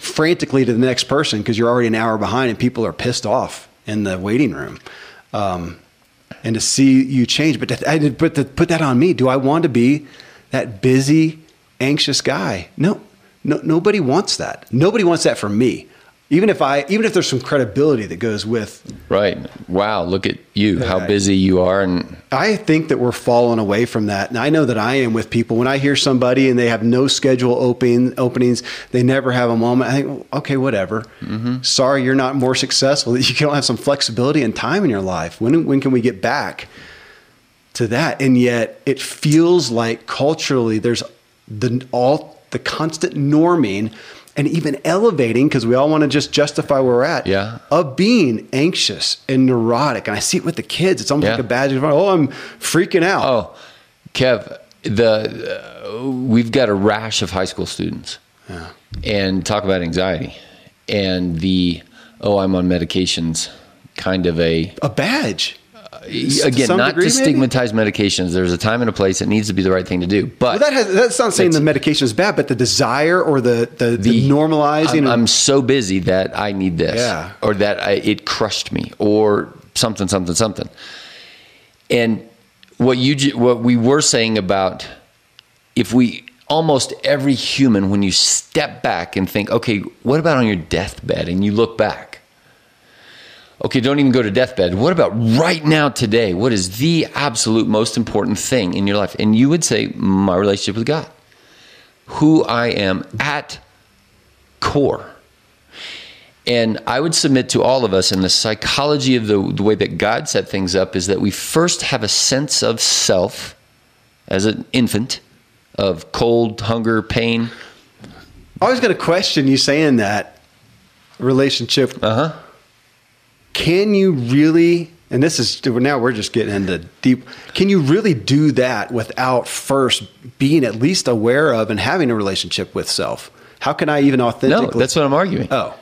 frantically to the next person because you're already an hour behind and people are pissed off in the waiting room. Um, and to see you change, but to, I, but to put that on me, do I want to be that busy, anxious guy? No, no, nobody wants that. Nobody wants that from me even if I even if there's some credibility that goes with right. Wow, look at you, how busy you are, and I think that we're falling away from that. And I know that I am with people when I hear somebody and they have no schedule open openings, they never have a moment. I think, okay, whatever. Mm-hmm. Sorry, you're not more successful. That [laughs] you don't have some flexibility and time in your life. When when can we get back to that? And yet, it feels like culturally there's the all the constant norming and even elevating because we all want to just justify where we're at. Yeah. Of being anxious and neurotic, and I see it with the kids. It's almost yeah. like a badge of oh, I'm freaking out. Oh, Kev, the uh, we've got a rash of high school students, yeah. and talk about anxiety and the oh, I'm on medications, kind of a a badge Uh, again, not degree, to stigmatize maybe? medications. There's a time and a place. It needs to be the right thing to do. But well, that has, that's not saying the medication is bad, but the desire or the the, the, the normalizing. I'm, I'm, so busy that I need this, yeah. or that I, it crushed me, or something, something, something. And what you what we were saying about if we almost every human when you step back and think, okay, what about on your deathbed, and you look back okay, don't even go to deathbed. What about right now, today? What is the absolute most important thing in your life? And you would say, my relationship with God, who I am at core. And I would submit to all of us, and the psychology of the, the way that God set things up is that we first have a sense of self as an infant, of cold, hunger, pain. I was going to question you saying that relationship. Uh huh can you really and this is now we're just getting into deep can you really do that without first being at least aware of and having a relationship with self? How can i even authentically no that's what i'm arguing. Oh.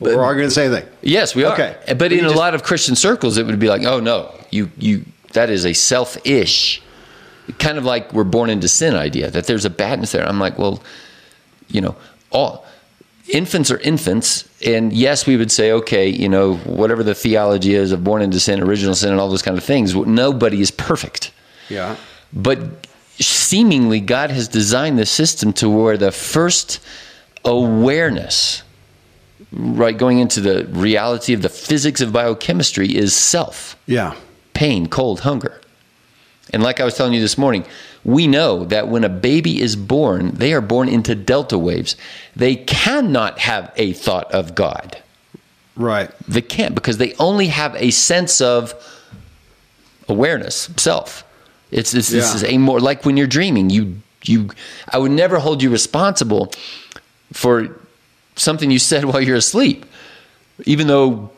Well, we're arguing the same thing. Yes we are. Okay. But in a lot of christian circles it would be like oh no you you that is a selfish kind of like we're born into sin idea that there's a badness there. I'm like well you know all infants are infants and yes we would say okay you know whatever the theology is of born into sin original sin and all those kind of things nobody is perfect Yeah. but seemingly god has designed the system to where the first awareness right going into the reality of the physics of biochemistry is self Yeah. pain cold hunger and like i was telling you this morning we know that when a baby is born they are born into delta waves they cannot have a thought of god Right. they can't because they only have a sense of awareness, self. It's this, this Yeah. is a more like when you're dreaming. You you I would never hold you responsible for something you said [laughs] while you're asleep, even though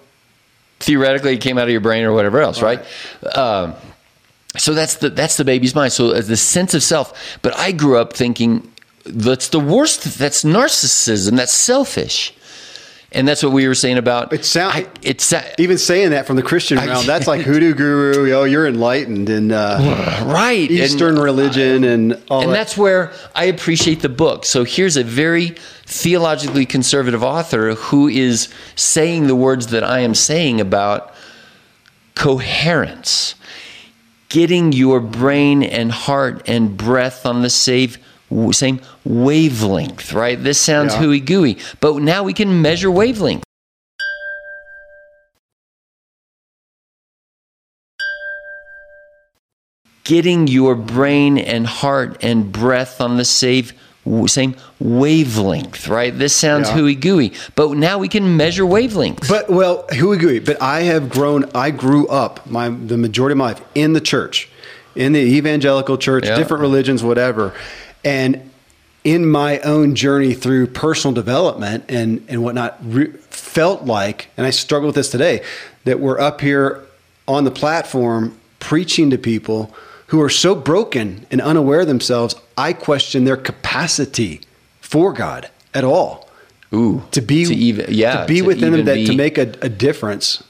theoretically it came out of your brain or whatever else, right? Um, so that's the that's the baby's mind. So as the sense of self. But I grew up thinking that's the worst. That's narcissism. That's selfish. And that's what we were saying about. It sound- I- It's Even saying that from the Christian I- realm, that's like hoodoo guru. Yo, you're enlightened and uh, right and- Eastern religion and all and that. that's where I appreciate the book. So here's a very theologically conservative author who is saying the words that I am saying about coherence, getting your brain and heart and breath on the same same wavelength. Right? This sounds Yeah. hooey gooey, but now we can measure wavelength. getting your brain and heart and breath on the same same wavelength, right? This sounds Yeah. hooey gooey, but now we can measure wavelengths. But well, who agree? But I have grown. I grew up my the majority of my life in the church, in the evangelical church, Yeah. different religions, whatever, and in my own journey through personal development and and whatnot, re- felt like, and I struggle with this today, that we're up here on the platform preaching to people who are so broken and unaware of themselves. I question their capacity for God at all Ooh, to be to even yeah to be to within them that be- to make a, a difference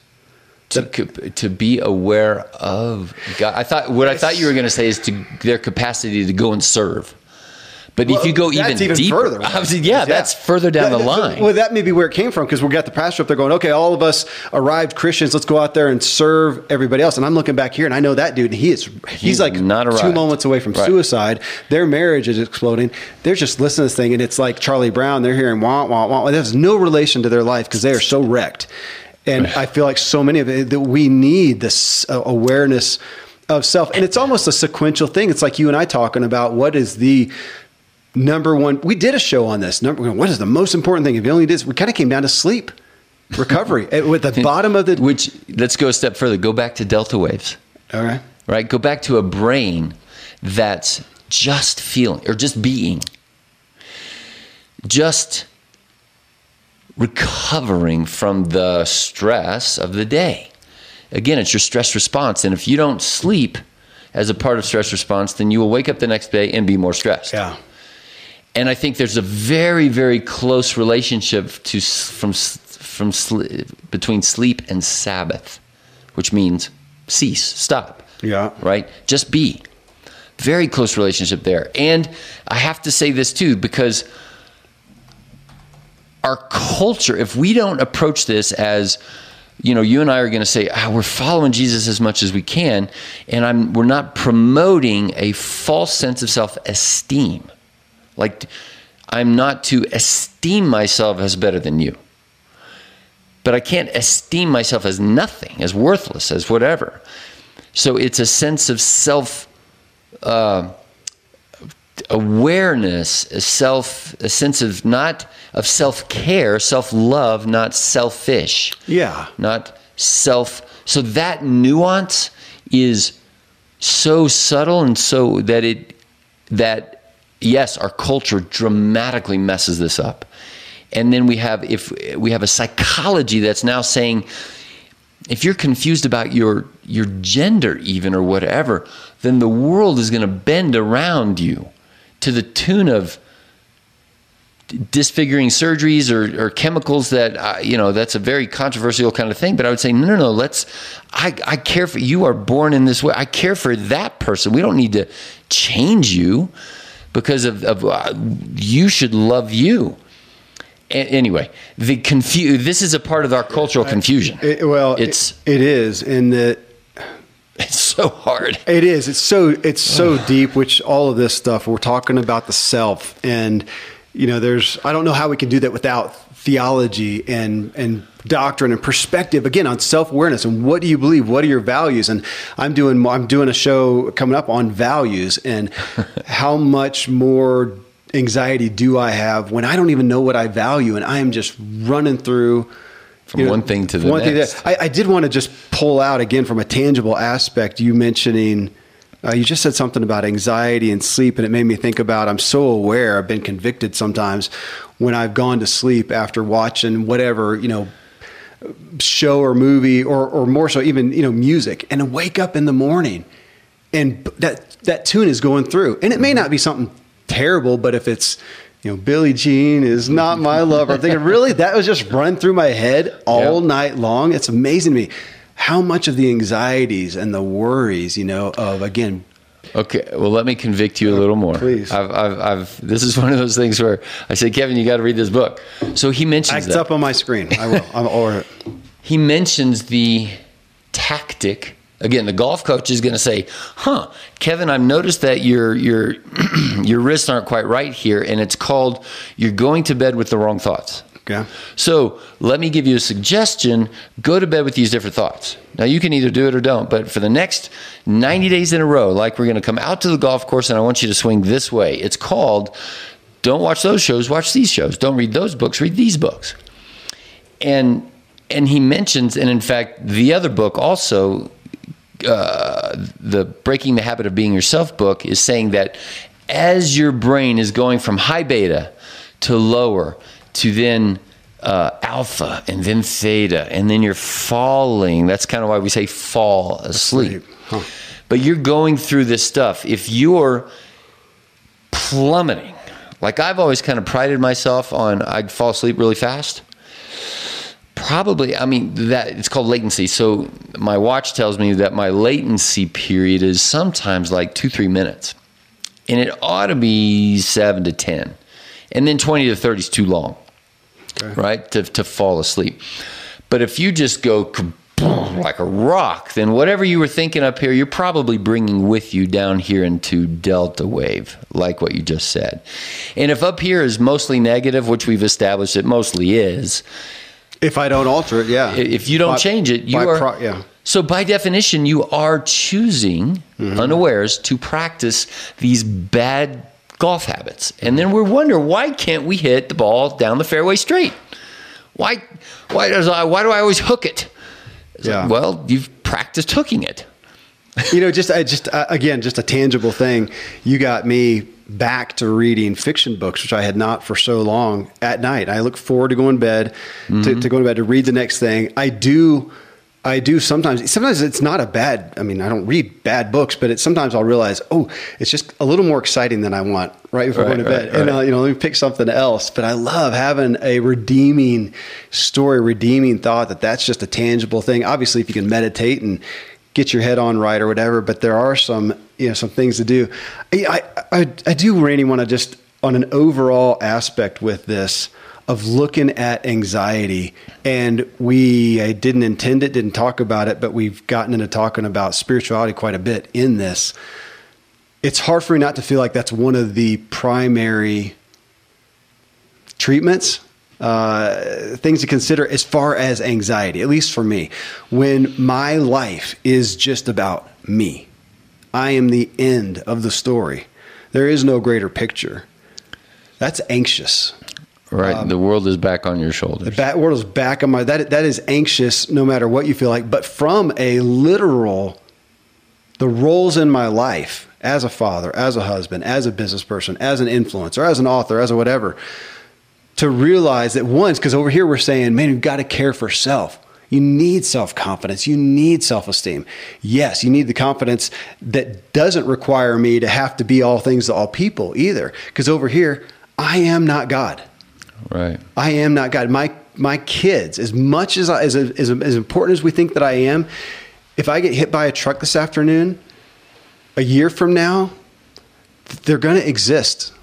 to, to be aware of God. I thought what I thought you were going to say is to their capacity to go and serve. But if you go that's even, even deeper, further. Was- yeah, that's further down That- the that- line. Well, that may be where it came from because we got the pastor up there going, okay, all of us arrived Christians, let's go out there and serve everybody else. And I'm looking back here and I know that dude, and he is he's, He's like not two moments away from Right. suicide. Their marriage is exploding. They're just listening to this thing, and it's like Charlie Brown. They're hearing wah wah wah. There's no relation to their life because they are so wrecked. And [sighs] I feel like so many of it that we need this uh, awareness of self, and it's almost a sequential thing. It's like you and I talking about what is the number one. We did a show on this. Number one, what is the most important thing? If you only did, this, we kind of came down to sleep, recovery, [laughs] at, with the bottom of the. [laughs] Which let's go a step further. Go back to delta waves. All right. right? Go back to a brain that's just feeling or just being, just recovering from the stress of the day. Again, it's your stress response. And if you don't sleep as a part of stress response, then you will wake up the next day and be more stressed. Yeah. And I think there's a very, very close relationship to from from between sleep and Sabbath, which means cease, stop. Yeah. Right. Just be. Very close relationship there. And I have to say this too because our culture, if we don't approach this as you know, you and I are going to say ah, we're following Jesus as much as we can, and I'm we're not promoting a false sense of self-esteem. Like I'm not to esteem myself as better than you. But I can't esteem myself as nothing, as worthless, as whatever. So it's a sense of self uh, awareness, a self, a sense of not of self care, self love, not selfish, Yeah. not self. So that nuance is so subtle and so that it that yes, our culture dramatically messes this up. And then we have if we have a psychology that's now saying if you're confused about your your gender even or whatever, then the world is going to bend around you to the tune of disfiguring surgeries or, or chemicals that uh, you know that's a very controversial kind of thing. But i would say no no no let's I, I care for you are born in this way. I care for that person. We don't need to change you because of, of uh, you should love you anyway, the confu- This is a part of our cultural confusion. It, well, it's it, it is, and that [laughs] it's so hard. It is. It's so it's so deep. Which all of this stuff we're talking about the self, and you know, there's I don't know how we can do that without theology and and doctrine and perspective again on self awareness and what do you believe? What are your values? And I'm doing I'm doing a show coming up on values and [laughs] how much more anxiety do I have when I don't even know what I value and I am just running through from you know, one thing to the next. I, I, did want to just pull out again from a tangible aspect. You mentioning, uh, you just said something about anxiety and sleep, and it made me think about. I'm so aware. I've been convicted sometimes when I've gone to sleep after watching whatever you know show or movie, or or more so even you know music, and wake up in the morning, and that that tune is going through, and it may not be something terrible, but if it's you know, Billie Jean is not my lover. I'm thinking, really? That was just run through my head all yep. night long. It's amazing to me how much of the anxieties and the worries, you know, of again. Okay, well, let me convict you a little more. Please. I've, I've, I've, this is [laughs] one of those things where I say, Kevin, you got to read this book. So he mentions It's up on my screen. I will. I'm, or [laughs] he mentions the tactic Again, the golf coach is going to say, "Huh, Kevin, I've noticed that your your [clears throat] your wrists aren't quite right here, and it's called you're going to bed with the wrong thoughts." Okay. So let me give you a suggestion. Go to bed with these different thoughts. Now you can either do it or don't, but for the next 90 days in a row, like we're going to come out to the golf course and I want you to swing this way. It's called don't watch those shows, watch these shows. Don't read those books, read these books. And and he mentions, and in fact, the other book also uh, the Breaking the Habit of Being Yourself book is saying that as your brain is going from high beta to lower to then uh, alpha and then theta, and then you're falling. That's kind of why we say fall asleep. Huh. But you're going through this stuff. If you're plummeting, like I've always kind of prided myself on, I'd fall asleep really fast probably i mean that it's called latency so my watch tells me that my latency period is sometimes like two three minutes and it ought to be seven to ten and then 20 to 30 is too long okay. right to, to fall asleep but if you just go like a rock then whatever you were thinking up here you're probably bringing with you down here into delta wave like what you just said and if up here is mostly negative which we've established it mostly is if I don't alter it, yeah. If you don't by, change it, you are. Pro, yeah. So by definition, you are choosing mm-hmm. unawares to practice these bad golf habits, and then we wonder why can't we hit the ball down the fairway straight? Why? Why does I? Why do I always hook it? yeah. Like, well, you've practiced hooking it. you know, just I just uh, again, just a tangible thing. You got me back to reading fiction books, which I had not for so long at night. I look forward to going to bed, mm-hmm. to, to going to bed to read the next thing. I do. I do sometimes. Sometimes it's not a bad. I mean, I don't read bad books, but it's sometimes I'll realize, oh, it's just a little more exciting than I want right before right, going to bed, right, and uh, you know, let me pick something else. But I love having a redeeming story, redeeming thought that that's just a tangible thing. Obviously, if you can meditate and get your head on right or whatever, but there are some you know some things to do. I I, I do, Randy, want to just on an overall aspect with this of looking at anxiety, and we I didn't intend it, didn't talk about it, but we've gotten into talking about spirituality quite a bit in this. It's hard for me not to feel like that's one of the primary treatments uh, things to consider as far as anxiety, at least for me. When my life is just about me, I am the end of the story. There is no greater picture. That's anxious. Right. Um, the world is back on your shoulders. The world is back on my that that is anxious no matter what you feel like. But from a literal the roles in my life as a father, as a husband, as a business person, as an influencer, as an author, as a whatever, to realize that once, because over here we're saying, man, you've got to care for self. You need self confidence. You need self esteem. Yes, you need the confidence that doesn't require me to have to be all things to all people either. Because over here, I am not God. Right. I am not God. My my kids, as much as I, as, as as important as we think that I am, if I get hit by a truck this afternoon, a year from now, they're going to exist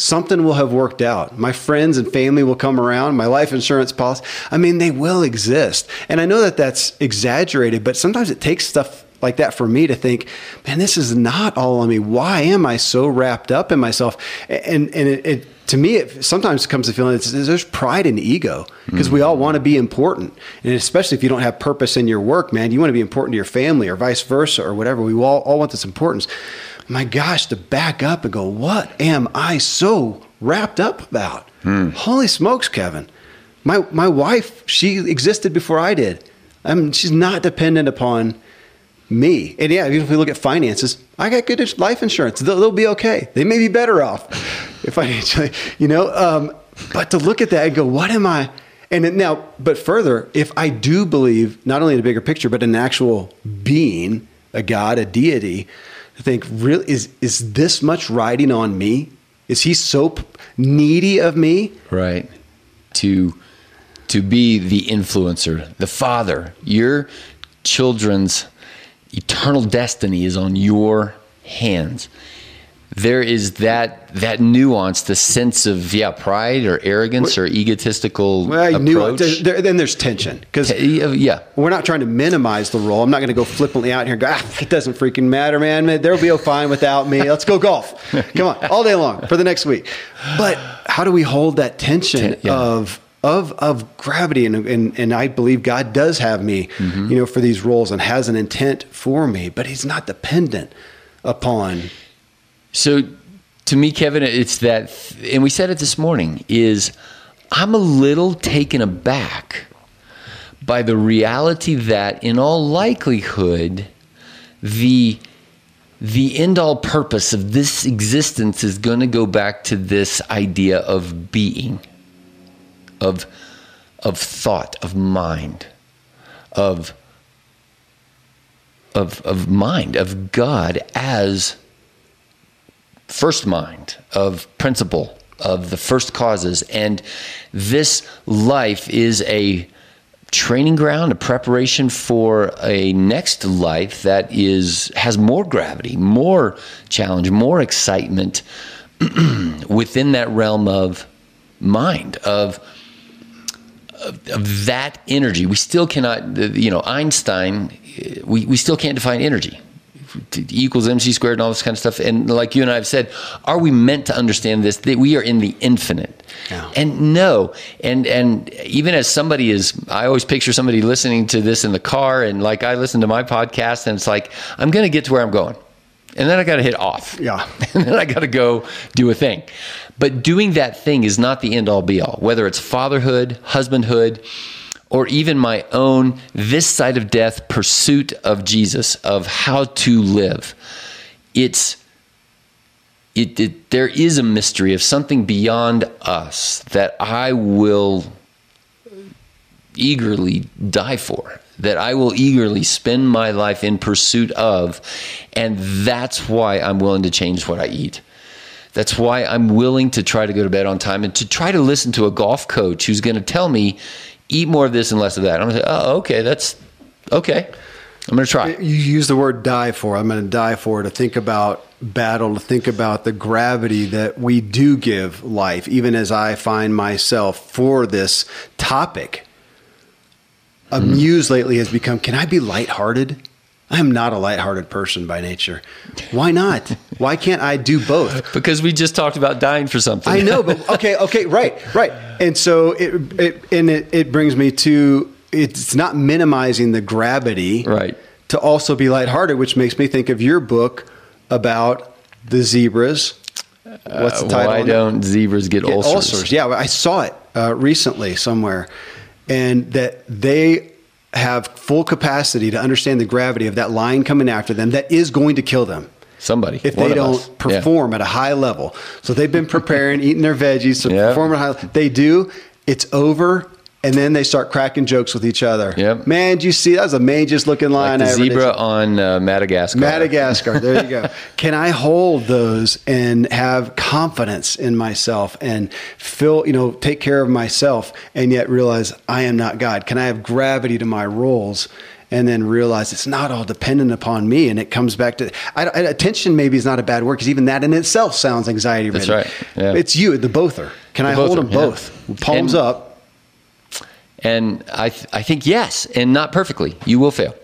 something will have worked out. My friends and family will come around. My life insurance policy. I mean, they will exist. And I know that that's exaggerated, but sometimes it takes stuff like that for me to think, man, this is not all on me. Why am I so wrapped up in myself? And and it, it to me, it sometimes comes to feeling there's pride and ego because mm-hmm. we all want to be important, and especially if you don't have purpose in your work, man, you want to be important to your family or vice versa or whatever. We all all want this importance. My gosh, to back up and go, what am I so wrapped up about? Mm. Holy smokes, Kevin! My my wife, she existed before I did. I mean, she's not dependent upon me. And yeah, even if we look at finances, I got good life insurance. They'll, they'll be okay. They may be better off [laughs] if financially, [laughs] you know. Um, but to look at that and go, what am I? And now, but further, if I do believe not only in a bigger picture, but an actual being, a God, a deity, I think, really, is is this much riding on me? Is he so needy of me? Right. To to be the influencer, the father. Your children's eternal destiny is on your hands. There is that that nuance, the sense of yeah, pride or arrogance or egotistical well, approach. There, then there's tension because yeah, we're not trying to minimize the role. I'm not going to go flippantly out here and go, ah, it doesn't freaking matter, man. There'll be a fine without me. Let's go golf. [laughs] Come on, all day long for the next week. But how do we hold that tension Ten, yeah. of of of gravity and, and and I believe God does have me mm-hmm. you know for these roles and has an intent for me but he's not dependent upon so to me Kevin it's that and we said it this morning is I'm a little taken aback by the reality that in all likelihood the the end all purpose of this existence is going to go back to this idea of being of, of thought, of mind, of, of, of mind, of God as first mind, of principle, of the first causes. And this life is a training ground, a preparation for a next life that is has more gravity, more challenge, more excitement [clears throat] within that realm of mind of of, of that energy. We still cannot, you know, Einstein, uh, we, we still can't define energy. E equals mc squared and all this kind of stuff. And like you and I have said, are we meant to understand this? That we are in the infinite. And no, and and even as somebody is, I always picture somebody listening to this in the car, and like I listen to my podcast, and it's like I'm going to get to where I'm going, and then I got to hit off. Yeah, [laughs] and then I got to go do a thing. But doing that thing is not the end all be all, whether it's fatherhood, husbandhood, or even my own this side of death pursuit of Jesus, of how to live. It's it, it, there is a mystery of something beyond us that I will eagerly die for, that I will eagerly spend my life in pursuit of, and that's why I'm willing to change what I eat. That's why I'm willing to try to go to bed on time and to try to listen to a golf coach who's going to tell me, eat more of this and less of that. I'm going to say, oh, okay, that's okay. I'm going to try. You use the word die for. I'm going to die for to think about battle, to think about the gravity that we do give life, even as I find myself for this topic. Amuse mm-hmm. lately has become can I be lighthearted? I am not a lighthearted person by nature. Why not? Why can't I do both? [laughs] Because we just talked about dying for something. I know, but [laughs] okay, okay, right, right. And so it, it and it, it brings me to it's not minimizing the gravity, right? To also be lighthearted, which makes me think of your book about the zebras. What's the uh, title? Uh, why don't zebras get, get ulcers? ulcers? Yeah, I saw it uh, recently somewhere, and that they have full capacity to understand the gravity of that line coming after them that is going to kill them. Somebody. If they don't us. perform yeah. at a high level. So they've been preparing, [laughs] eating their veggies to yeah. perform at a high They do. It's over and then they start cracking jokes with each other. Yep. Man, do you see that was the mangest looking line. Like the zebra on uh, Madagascar. Madagascar. There you go. [laughs] Can I hold those and have confidence in myself and feel, you know, take care of myself and yet realize I am not God? Can I have gravity to my roles and then realize it's not all dependent upon me. And it comes back to I, I, attention. Maybe is not a bad word because even that in itself sounds anxiety. That's right. Yeah. It's you, the bother. Can the I hold them both? Palms and, up. And I, th- I think yes, and not perfectly. You will fail,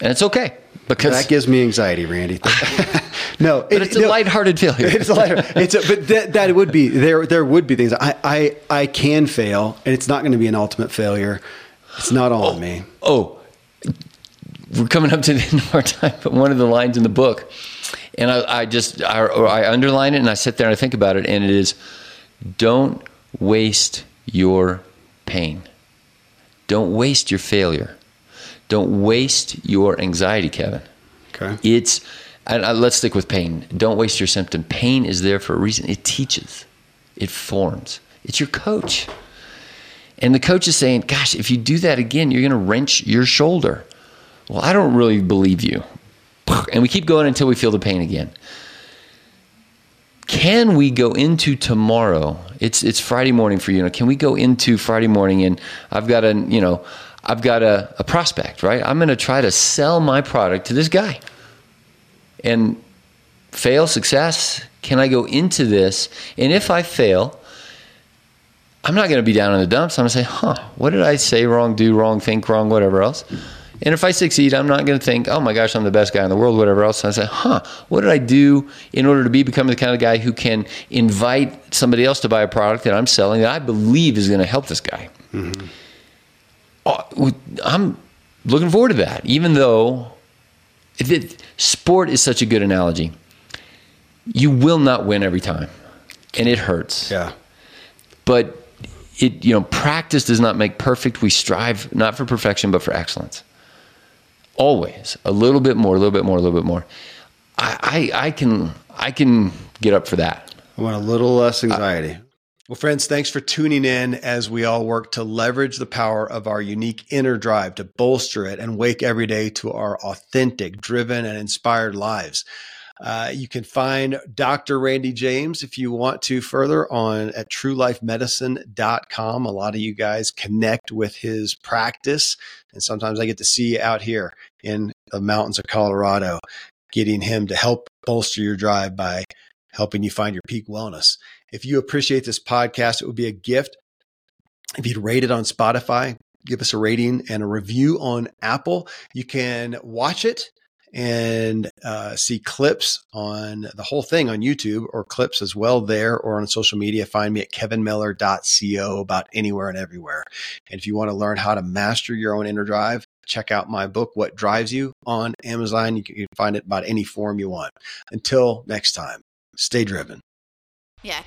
and it's okay because that gives me anxiety, Randy. [laughs] no, but it, it's a no, lighthearted failure. [laughs] It's a lighthearted. It's a, but that, that would be there. There would be things I, I I can fail, and it's not going to be an ultimate failure. It's not all oh, on me. Oh, oh, we're coming up to the [laughs] end of our time, but one of the lines in the book, and I, I just I, I underline it and I sit there and I think about it, and it is, don't waste your pain. Don't waste your failure. Don't waste your anxiety, Kevin. Okay. It's and uh, let's stick with pain. Don't waste your symptom. Pain is there for a reason. It teaches. It forms. It's your coach. And the coach is saying, "Gosh, if you do that again, you're going to wrench your shoulder." Well, I don't really believe you. And we keep going until we feel the pain again. Can we go into tomorrow? It's it's Friday morning for you. know, can we go into Friday morning and I've got a, you know, I've got a, a prospect, right? I'm going to try to sell my product to this guy. And fail, success, can I go into this? And if I fail, I'm not going to be down in the dumps. I'm going to say, huh, what did I say wrong, do wrong, think wrong, whatever else? And if I succeed, I'm not going to think, oh my gosh, I'm the best guy in the world, whatever else. I say, huh, what did I do in order to be become the kind of guy who can invite somebody else to buy a product that I'm selling that I believe is going to help this guy? Mm-hmm. Oh, I'm looking forward to that, even though it, sport is such a good analogy. You will not win every time, and it hurts. Yeah. But it, you know, practice does not make perfect. We strive not for perfection, but for excellence. Always a little bit more, a little bit more, a little bit more. I, I, I can, I can get up for that. I want a little less anxiety. Well, friends, thanks for tuning in as we all work to leverage the power of our unique inner drive to bolster it and wake every day to our authentic, driven, and inspired lives. Uh, you can find Dr. Randy James if you want to further on at truelifemedicine.com. A lot of you guys connect with his practice, and sometimes I get to see you out here in the mountains of Colorado, getting him to help bolster your drive by helping you find your peak wellness. If you appreciate this podcast, it would be a gift if you'd rate it on Spotify, give us a rating and a review on Apple. You can watch it and uh, see clips on the whole thing on YouTube or clips as well there or on social media. Find me at kevinmiller.co about anywhere and everywhere. And if you want to learn how to master your own inner drive, check out my book, What Drives You, on Amazon. You can find it about any form you want. Until next time, stay driven. Yeah.